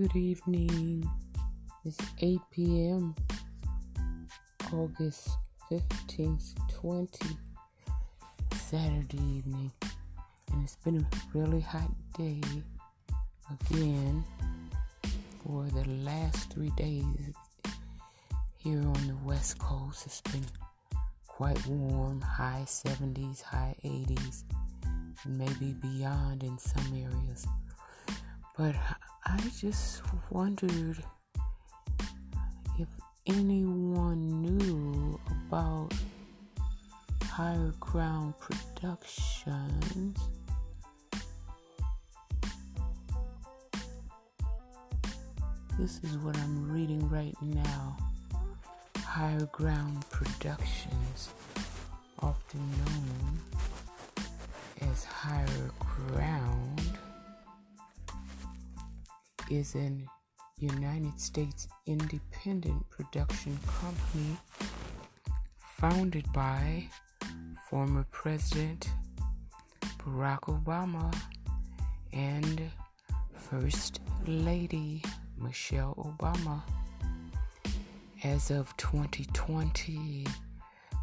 Good evening. It's 8 p.m. August 15th, 20, Saturday evening. And it's been a really hot day again for the last three days here on the West Coast. It's been quite warm, high 70s, high 80s, and maybe beyond in some areas. But I just wondered if anyone knew about Higher Ground Productions. This is what I'm reading right now. Higher Ground Productions, often known is an United States independent production company founded by former President Barack Obama and First Lady Michelle Obama. As of 2020,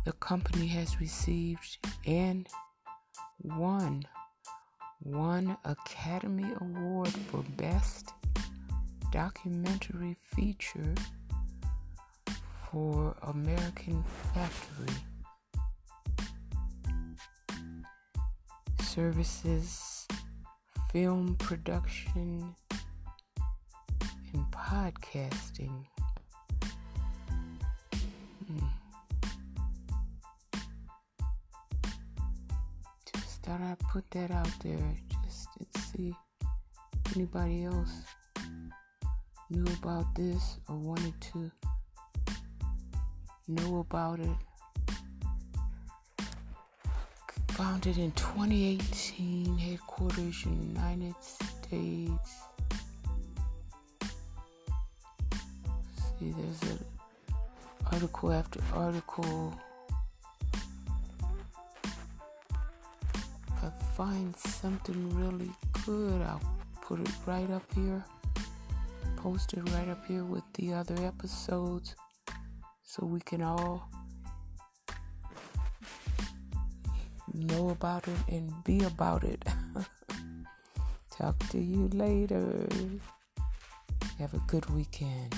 the company has received and won one Academy Award for Best documentary feature for American Factory. Services, film production, and podcasting. Hmm. Just thought I'd put that out there just to see anybody else knew about this or wanted to know about it. Founded in 2018, headquarters United States. See, there's an article after article. If I find something really good, I'll put it right up here posted right up here with the other episodes so we can all know about it and be about it. Talk to you later. Have a good weekend.